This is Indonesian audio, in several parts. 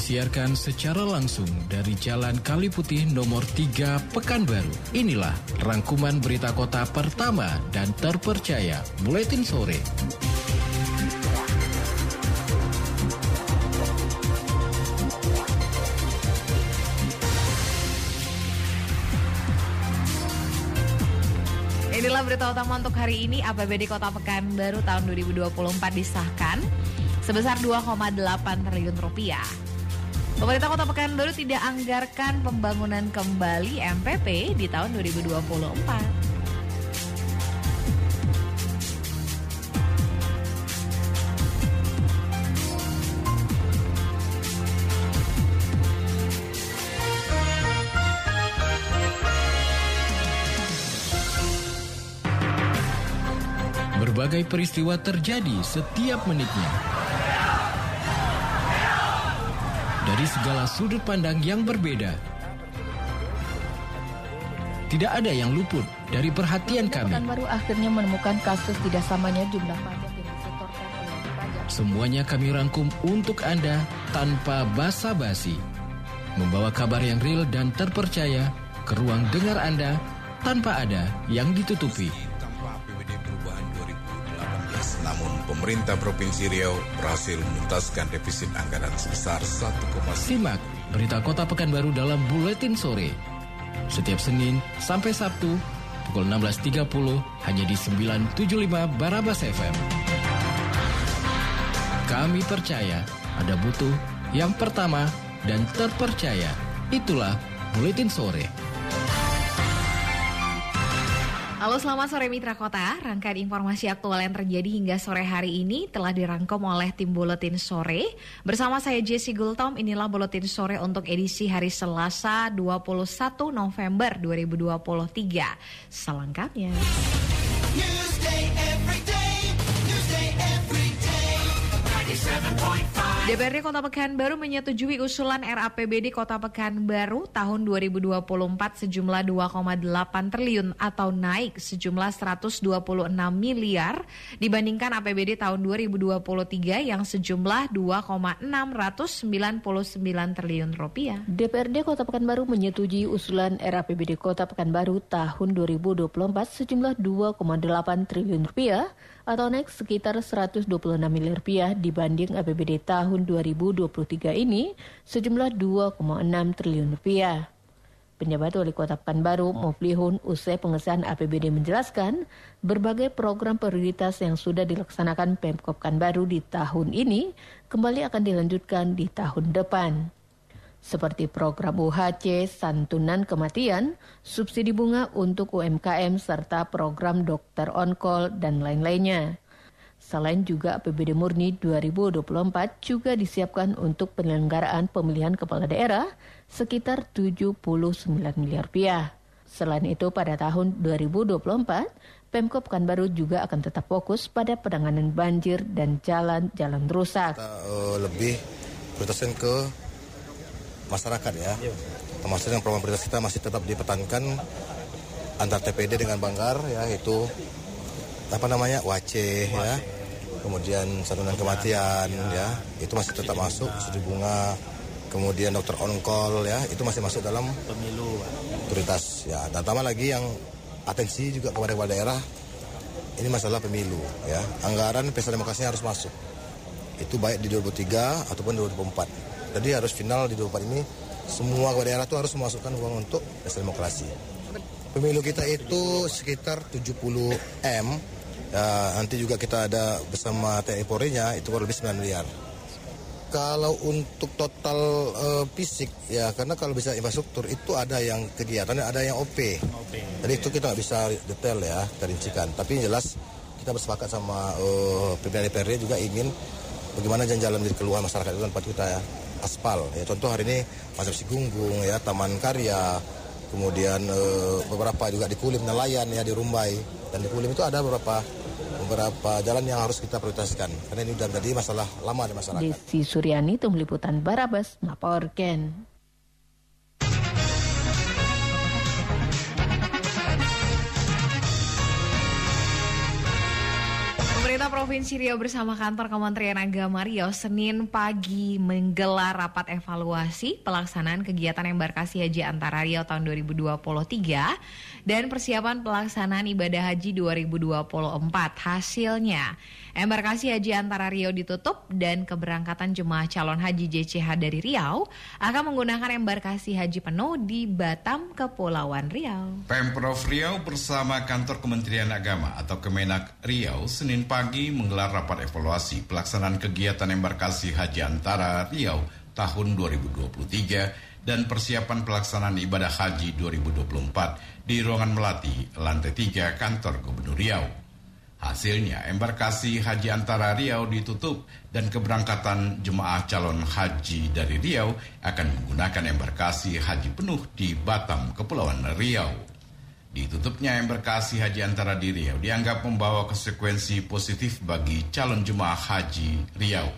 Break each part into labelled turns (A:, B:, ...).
A: Disiarkan secara langsung dari Jalan Kali Putih nomor 3 Pekanbaru. Inilah rangkuman berita kota pertama dan terpercaya Buletin Sore.
B: Inilah berita utama untuk hari ini. APBD Kota Pekanbaru tahun 2024 disahkan sebesar 2,8 triliun rupiah. Pemerintah Kota Pekanbaru tidak anggarkan pembangunan kembali MPP di tahun 2024.
A: Berbagai peristiwa terjadi setiap menitnya. Dari segala sudut pandang yang berbeda. Tidak ada yang luput dari perhatian kami.
C: baru akhirnya menemukan kasus tidak samanya jumlah pajak yang disetorkan oleh pajak.
A: Semuanya kami rangkum untuk Anda tanpa basa-basi. Membawa kabar yang real dan terpercaya ke ruang dengar Anda tanpa ada yang ditutupi.
D: Pemerintah Provinsi Riau berhasil menuntaskan defisit anggaran sebesar 1,9
A: Simak berita Kota Pekanbaru dalam Buletin Sore. Setiap Senin sampai Sabtu pukul 16.30 hanya di 975 Barabas FM. Kami percaya ada butuh yang pertama dan terpercaya. Itulah Buletin Sore.
B: Halo selamat sore Mitra Kota, rangkaian informasi aktual yang terjadi hingga sore hari ini telah dirangkum oleh tim Buletin Sore. Bersama saya Jesse Gultom, inilah Buletin Sore untuk edisi hari Selasa 21 November 2023. Selengkapnya. DPRD Kota Pekanbaru menyetujui usulan RAPBD Kota Pekanbaru tahun 2024 sejumlah 2,8 triliun atau naik sejumlah 126 miliar dibandingkan APBD tahun 2023 yang sejumlah 2,699 triliun rupiah.
C: DPRD Kota Pekanbaru menyetujui usulan RAPBD Kota Pekanbaru tahun 2024 sejumlah 2,8 triliun rupiah atau naik sekitar 126 miliar rupiah dibanding APBD tahun 2023 ini sejumlah 2,6 triliun rupiah. Penjabat Wali Kota Pekanbaru, Muflihun, usai pengesahan APBD menjelaskan berbagai program prioritas yang sudah dilaksanakan Pemkop Pekanbaru di tahun ini kembali akan dilanjutkan di tahun depan seperti program UHC, santunan kematian, subsidi bunga untuk UMKM, serta program dokter on-call dan lain-lainnya. Selain juga APBD Murni 2024 juga disiapkan untuk penyelenggaraan pemilihan kepala daerah sekitar 79 miliar rupiah. Selain itu pada tahun 2024, Pemkop Pekanbaru juga akan tetap fokus pada penanganan banjir dan jalan-jalan rusak.
E: eh, lebih prioritaskan ke masyarakat ya. Termasuk yang program prioritas kita masih tetap dipertahankan antar TPD dengan Banggar ya itu apa namanya Wace ya. Kemudian santunan kematian ya, itu masih tetap masuk studi bunga. Kemudian dokter on call ya, itu masih masuk dalam pemilu prioritas ya. Dan tambah lagi yang atensi juga kepada kepala daerah ini masalah pemilu ya. Anggaran pesta demokrasinya harus masuk itu baik di 2003 ataupun 2024. Jadi harus final di 2024 ini semua kepala daerah itu harus memasukkan uang untuk pesta demokrasi. Pemilu kita itu sekitar 70 M. Ya, nanti juga kita ada bersama TNI Polri-nya itu kurang lebih 9 miliar. Kalau untuk total eh, fisik ya karena kalau bisa infrastruktur itu ada yang kegiatan ada yang OP. Jadi itu kita nggak bisa detail ya terincikan. Tapi yang jelas kita bersepakat sama eh, pimpinan DPRD juga ingin bagaimana jalan-jalan menjadi keluhan masyarakat itu tempat kita ya aspal. Ya contoh hari ini Pasar Sigunggung ya Taman Karya, kemudian eh, beberapa juga di Kulim nelayan ya di Rumbai dan di Kulim itu ada beberapa beberapa jalan yang harus kita prioritaskan karena ini sudah menjadi masalah lama di masyarakat.
C: Desi Suryani, Tim Liputan Barabas, melaporkan.
B: Pemerintah Provinsi Riau bersama kantor Kementerian Agama Riau Senin pagi menggelar rapat evaluasi pelaksanaan kegiatan embarkasi haji antara Riau tahun 2023 dan persiapan pelaksanaan ibadah haji 2024. Hasilnya, embarkasi haji antara Riau ditutup dan keberangkatan jemaah calon haji JCH dari Riau akan menggunakan embarkasi haji penuh di Batam, Kepulauan Riau.
D: Pemprov Riau bersama kantor Kementerian Agama atau Kemenak Riau Senin pagi menggelar rapat evaluasi pelaksanaan kegiatan embarkasi haji antara Riau tahun 2023 dan persiapan pelaksanaan ibadah haji 2024 di ruangan Melati, lantai 3 kantor Gubernur Riau. Hasilnya, embarkasi haji antara Riau ditutup dan keberangkatan jemaah calon haji dari Riau akan menggunakan embarkasi haji penuh di Batam, Kepulauan Riau. Ditutupnya embarkasi haji antara di Riau dianggap membawa konsekuensi positif bagi calon jemaah haji Riau.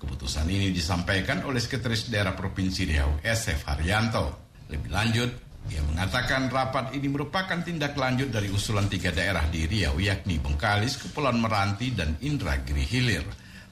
D: Keputusan ini disampaikan oleh Sekretaris Daerah Provinsi Riau, SF Haryanto. Lebih lanjut, dia mengatakan rapat ini merupakan tindak lanjut dari usulan tiga daerah di Riau, yakni Bengkalis, Kepulauan Meranti, dan Indragiri Hilir.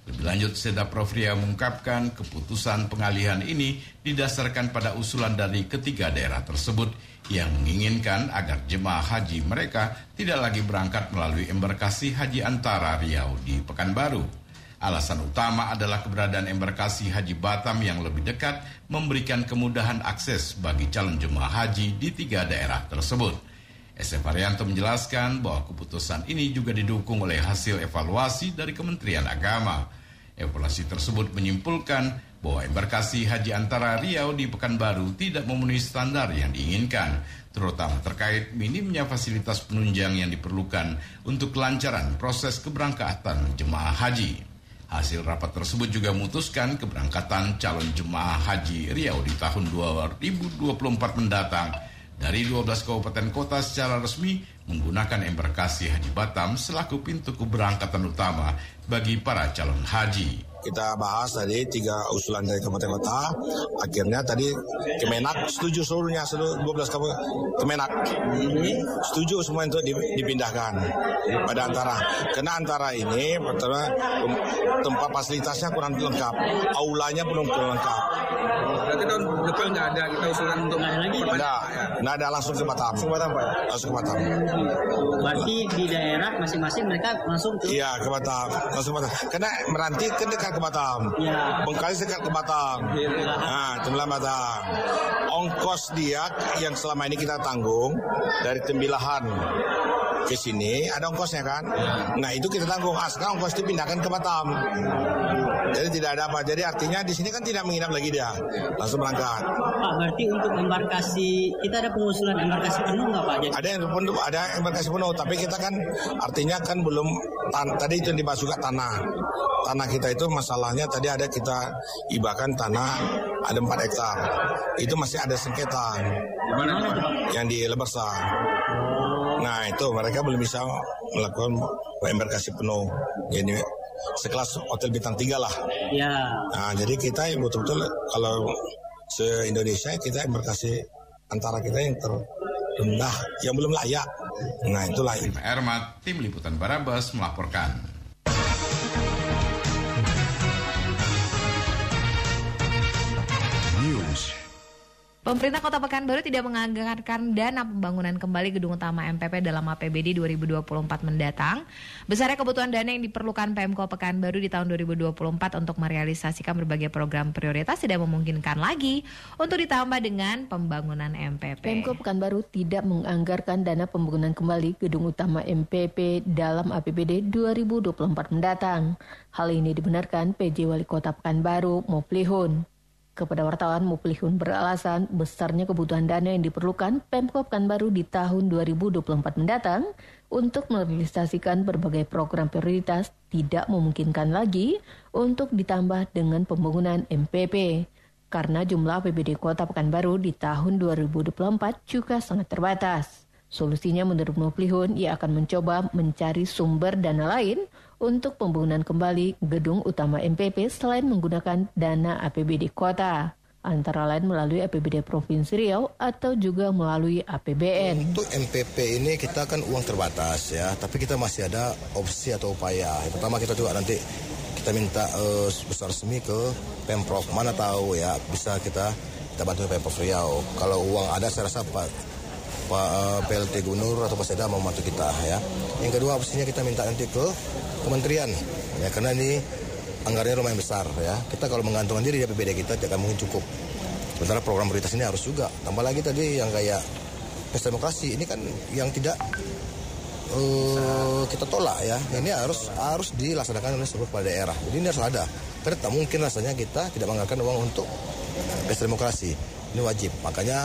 D: Lebih lanjut, Seda Prof. Riau mengungkapkan keputusan pengalihan ini didasarkan pada usulan dari ketiga daerah tersebut yang menginginkan agar jemaah haji mereka tidak lagi berangkat melalui embarkasi haji antara Riau di Pekanbaru. Alasan utama adalah keberadaan embarkasi haji Batam yang lebih dekat memberikan kemudahan akses bagi calon jemaah haji di tiga daerah tersebut. SF Arianto menjelaskan bahwa keputusan ini juga didukung oleh hasil evaluasi dari Kementerian Agama. Evaluasi tersebut menyimpulkan bahwa embarkasi haji antara Riau di Pekanbaru tidak memenuhi standar yang diinginkan, terutama terkait minimnya fasilitas penunjang yang diperlukan untuk kelancaran proses keberangkatan jemaah haji. Hasil rapat tersebut juga memutuskan keberangkatan calon jemaah haji Riau di tahun 2024 mendatang dari 12 kabupaten kota secara resmi menggunakan embarkasi Haji Batam selaku pintu keberangkatan utama bagi para calon haji.
F: Kita bahas tadi tiga usulan dari kabupaten kota. Akhirnya tadi Kemenak setuju seluruhnya seluruh 12 kabupaten Kemenak setuju semua untuk dipindahkan pada antara. Karena antara ini pertama tempat fasilitasnya kurang lengkap, aulanya belum lengkap.
G: Berarti tahun depan nggak ada kita usulan untuk nggak
F: lagi? Nggak, ada langsung ke Batam.
G: Langsung ke Batam Pak?
F: Langsung ke Batam.
H: Berarti di daerah masing-masing mereka langsung ke?
F: Iya ke Batam, langsung ke Batam. Karena Meranti kan dekat ke Batam. Iya. Bengkalis dekat ke Batam. Nah, Tembilahan Batam. Ongkos dia yang selama ini kita tanggung dari Tembilahan ke sini ada ongkosnya kan. Nah itu kita tanggung. Ah, sekarang ongkos itu pindahkan ke Batam. Jadi tidak ada apa. Jadi artinya di sini kan tidak menginap lagi dia, langsung berangkat.
H: Pak, berarti untuk embarkasi kita ada pengusulan embarkasi penuh nggak Pak?
F: Jadi... Ada yang penuh, ada embarkasi penuh, tapi kita kan artinya kan belum tan tadi itu juga tanah. Tanah kita itu masalahnya tadi ada kita ibakan tanah ada 4 hektar. Itu masih ada sengketa. Yang di. Nah itu mereka belum bisa melakukan embarkasi penuh. Jadi sekelas hotel bintang tiga lah. Ya. Nah, jadi kita betul-betul kalau se Indonesia kita embarkasi antara kita yang terendah, yang belum layak. Nah itulah.
D: Ermat, tim liputan Barabas melaporkan.
B: Pemerintah Kota Pekanbaru tidak menganggarkan dana pembangunan kembali gedung utama MPP dalam APBD 2024 mendatang. Besarnya kebutuhan dana yang diperlukan Pemko Pekanbaru di tahun 2024 untuk merealisasikan berbagai program prioritas tidak memungkinkan lagi untuk ditambah dengan pembangunan MPP.
C: Pemko Pekanbaru tidak menganggarkan dana pembangunan kembali gedung utama MPP dalam APBD 2024 mendatang. Hal ini dibenarkan PJ Wali Kota Pekanbaru, Moplihun. Kepada wartawan, Muplihun beralasan besarnya kebutuhan dana yang diperlukan Pemkop Baru di tahun 2024 mendatang untuk merealisasikan berbagai program prioritas tidak memungkinkan lagi untuk ditambah dengan pembangunan MPP karena jumlah APBD Kota Pekanbaru di tahun 2024 juga sangat terbatas. Solusinya menurut Muplihun, ia akan mencoba mencari sumber dana lain untuk pembangunan kembali gedung utama MPP selain menggunakan dana APBD kota. antara lain melalui APBD Provinsi Riau atau juga melalui APBN.
E: Untuk MPP ini kita kan uang terbatas ya, tapi kita masih ada opsi atau upaya. Yang pertama kita juga nanti kita minta uh, besar resmi ke Pemprov. Mana tahu ya bisa kita kita bantu Pemprov Riau. Kalau uang ada saya rasa Pak eh, PLT Gubernur atau Pak Seda mau bantu kita ya. Yang kedua opsinya kita minta nanti ke kementerian ya karena ini anggarannya lumayan besar ya. Kita kalau menggantungkan diri di APBD kita tidak mungkin cukup. Sementara program prioritas ini harus juga. Tambah lagi tadi yang kayak pesta demokrasi ini kan yang tidak uh, kita tolak ya. Ini harus harus dilaksanakan oleh seluruh kepala daerah. Jadi ini harus ada. Karena tak mungkin rasanya kita tidak menganggarkan uang untuk pesta demokrasi. Ini wajib. Makanya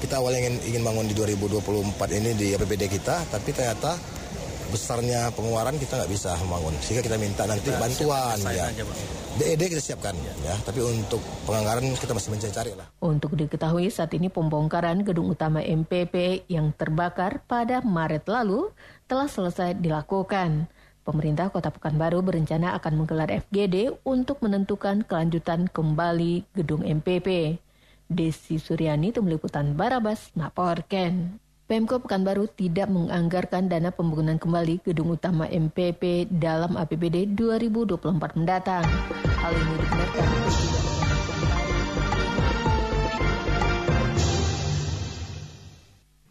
E: kita awalnya ingin, ingin bangun di 2024 ini di APBD kita, tapi ternyata besarnya pengeluaran kita nggak bisa membangun. Sehingga kita minta nanti kita bantuan ya. DED kita siapkan ya. Tapi untuk penganggaran kita masih mencari lah.
C: Untuk diketahui saat ini pembongkaran gedung utama MPP yang terbakar pada Maret lalu telah selesai dilakukan. Pemerintah Kota Pekanbaru berencana akan menggelar FGD untuk menentukan kelanjutan kembali gedung MPP. Desi Suryani, Tim Liputan Barabas, Naporken. Pemko Pekanbaru tidak menganggarkan dana pembangunan kembali gedung utama MPP dalam APBD 2024 mendatang. Hal ini dibenarkan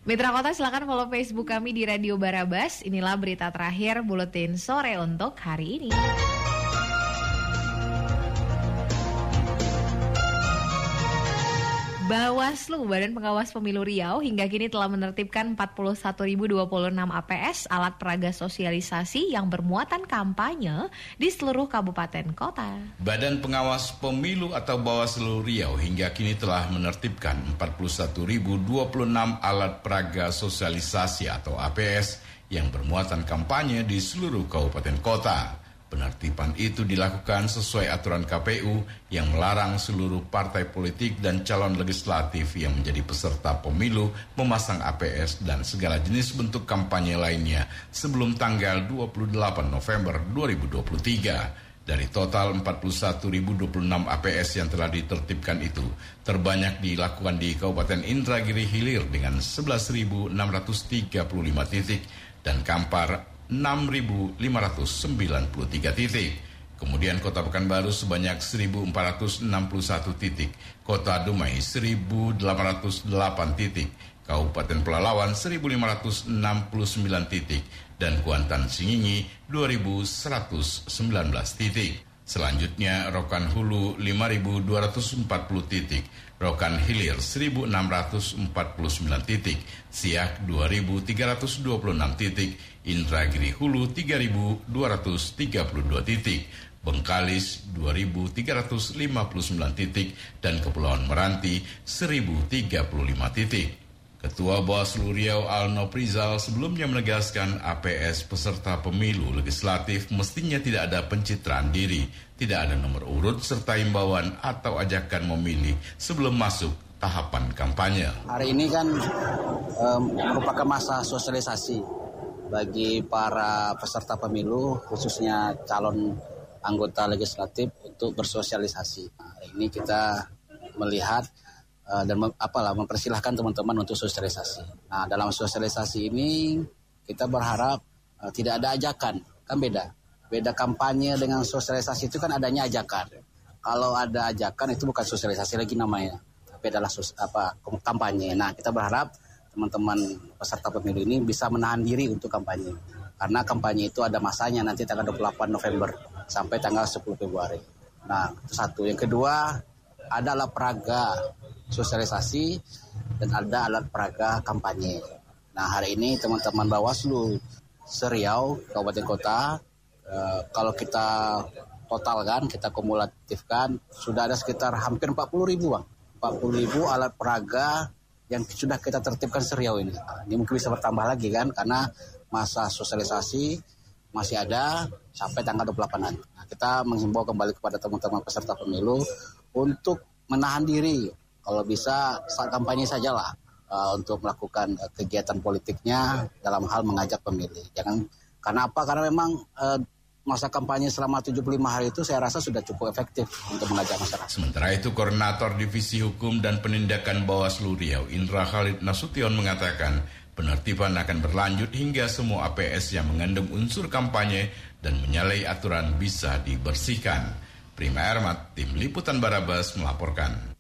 B: Mitra Kota silakan follow Facebook kami di Radio Barabas. Inilah berita terakhir Buletin Sore untuk hari ini. Bawaslu, Badan Pengawas Pemilu Riau, hingga kini telah menertibkan 41.026 APS alat peraga sosialisasi yang bermuatan kampanye di seluruh kabupaten kota.
D: Badan Pengawas Pemilu atau Bawaslu Riau hingga kini telah menertibkan 41.026 alat peraga sosialisasi atau APS yang bermuatan kampanye di seluruh kabupaten kota. Penertiban itu dilakukan sesuai aturan KPU yang melarang seluruh partai politik dan calon legislatif yang menjadi peserta pemilu memasang APS dan segala jenis bentuk kampanye lainnya sebelum tanggal 28 November 2023. Dari total 41.026 APS yang telah ditertibkan itu, terbanyak dilakukan di Kabupaten Indragiri Hilir dengan 11.635 titik dan Kampar 6.593 titik. Kemudian Kota Pekanbaru sebanyak 1.461 titik, Kota Dumai 1.808 titik, Kabupaten Pelalawan 1.569 titik, dan Kuantan Singingi 2.119 titik. Selanjutnya Rokan Hulu 5.240 titik, Rokan Hilir 1.649 titik, Siak 2.326 titik, Indragiri Hulu 3.232 titik, Bengkalis 2.359 titik, dan Kepulauan Meranti 1.035 titik. Ketua Bawaslu Riau Alno Prizal sebelumnya menegaskan APS peserta pemilu legislatif mestinya tidak ada pencitraan diri, tidak ada nomor urut serta imbauan atau ajakan memilih sebelum masuk tahapan kampanye.
I: Hari ini kan um, merupakan masa sosialisasi bagi para peserta pemilu khususnya calon anggota legislatif untuk bersosialisasi. Nah, hari ini kita melihat Eh, dan apalah mempersilahkan teman-teman untuk sosialisasi. Nah, dalam sosialisasi ini kita berharap uh, tidak ada ajakan, kan beda. Beda kampanye dengan sosialisasi itu kan adanya ajakan. Kalau ada ajakan itu bukan sosialisasi lagi namanya, tapi adalah sos, apa kampanye. Nah, kita berharap teman-teman peserta pemilu ini bisa menahan diri untuk kampanye. Karena kampanye itu ada masanya nanti tanggal 28 November sampai tanggal 10 Februari. Nah, itu satu. Yang kedua adalah peraga sosialisasi dan ada alat peraga kampanye. Nah hari ini teman-teman Bawaslu Seriau Kabupaten Kota eh, kalau kita totalkan kita kumulatifkan sudah ada sekitar hampir 40 ribu bang 40 ribu alat peraga yang sudah kita tertibkan Seriau ini. Ini mungkin bisa bertambah lagi kan karena masa sosialisasi masih ada sampai tanggal 28 nanti. Nah, kita menghimbau kembali kepada teman-teman peserta pemilu untuk menahan diri kalau bisa saat kampanye sajalah uh, untuk melakukan uh, kegiatan politiknya dalam hal mengajak pemilih. Jangan karena apa? Karena memang uh, masa kampanye selama 75 hari itu saya rasa sudah cukup efektif untuk mengajak masyarakat.
D: Sementara itu Koordinator Divisi Hukum dan Penindakan Bawaslu Riau Indra Khalid Nasution mengatakan penertiban akan berlanjut hingga semua APS yang mengandung unsur kampanye dan menyalahi aturan bisa dibersihkan. Prima Ermat, Tim Liputan Barabas melaporkan.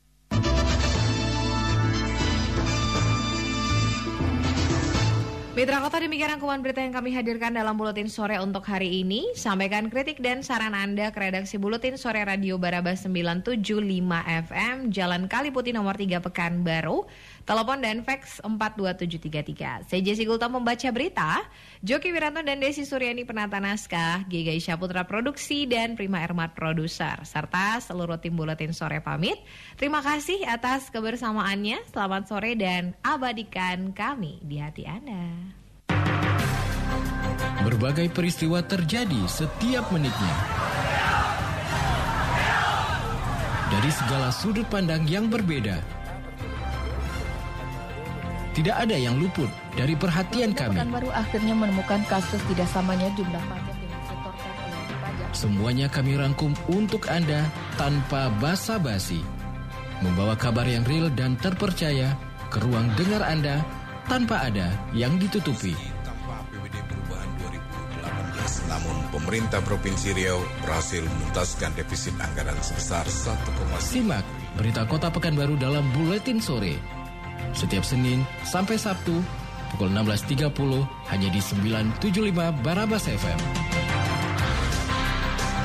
B: Mitra Kota demikian rangkuman berita yang kami hadirkan dalam Buletin Sore untuk hari ini. Sampaikan kritik dan saran Anda ke redaksi Buletin Sore Radio Barabas 975 FM, Jalan Kaliputi nomor 3 Pekanbaru. Telepon dan fax 42733. Saya Jesse Gulta membaca berita, Joki Wiranto dan Desi Suryani penata naskah, Giga Isya Putra Produksi dan Prima Ermat Produser, serta seluruh tim Buletin Sore pamit. Terima kasih atas kebersamaannya, selamat sore dan abadikan kami di hati Anda.
A: Berbagai peristiwa terjadi setiap menitnya. Dari segala sudut pandang yang berbeda, tidak ada yang luput dari perhatian kami.
C: baru akhirnya menemukan kasus tidak samanya jumlah pajak yang disetorkan oleh pajak.
A: Semuanya kami rangkum untuk Anda tanpa basa-basi. Membawa kabar yang real dan terpercaya ke ruang dengar Anda tanpa ada yang ditutupi.
D: Tanpa APBD perubahan 2018, namun pemerintah Provinsi Riau berhasil menuntaskan defisit anggaran sebesar 1,9
A: Simak berita Kota Pekanbaru dalam Buletin Sore. Setiap Senin sampai Sabtu pukul 16.30 hanya di 975 Barabas FM.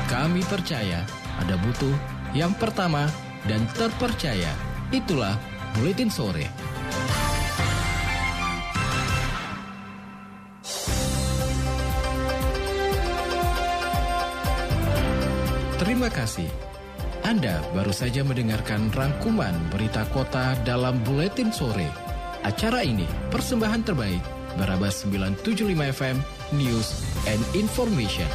A: Kami percaya ada butuh yang pertama dan terpercaya. Itulah Buletin Sore. Terima kasih. Anda baru saja mendengarkan rangkuman berita kota dalam Buletin Sore. Acara ini persembahan terbaik Barabas 975 FM News and Information.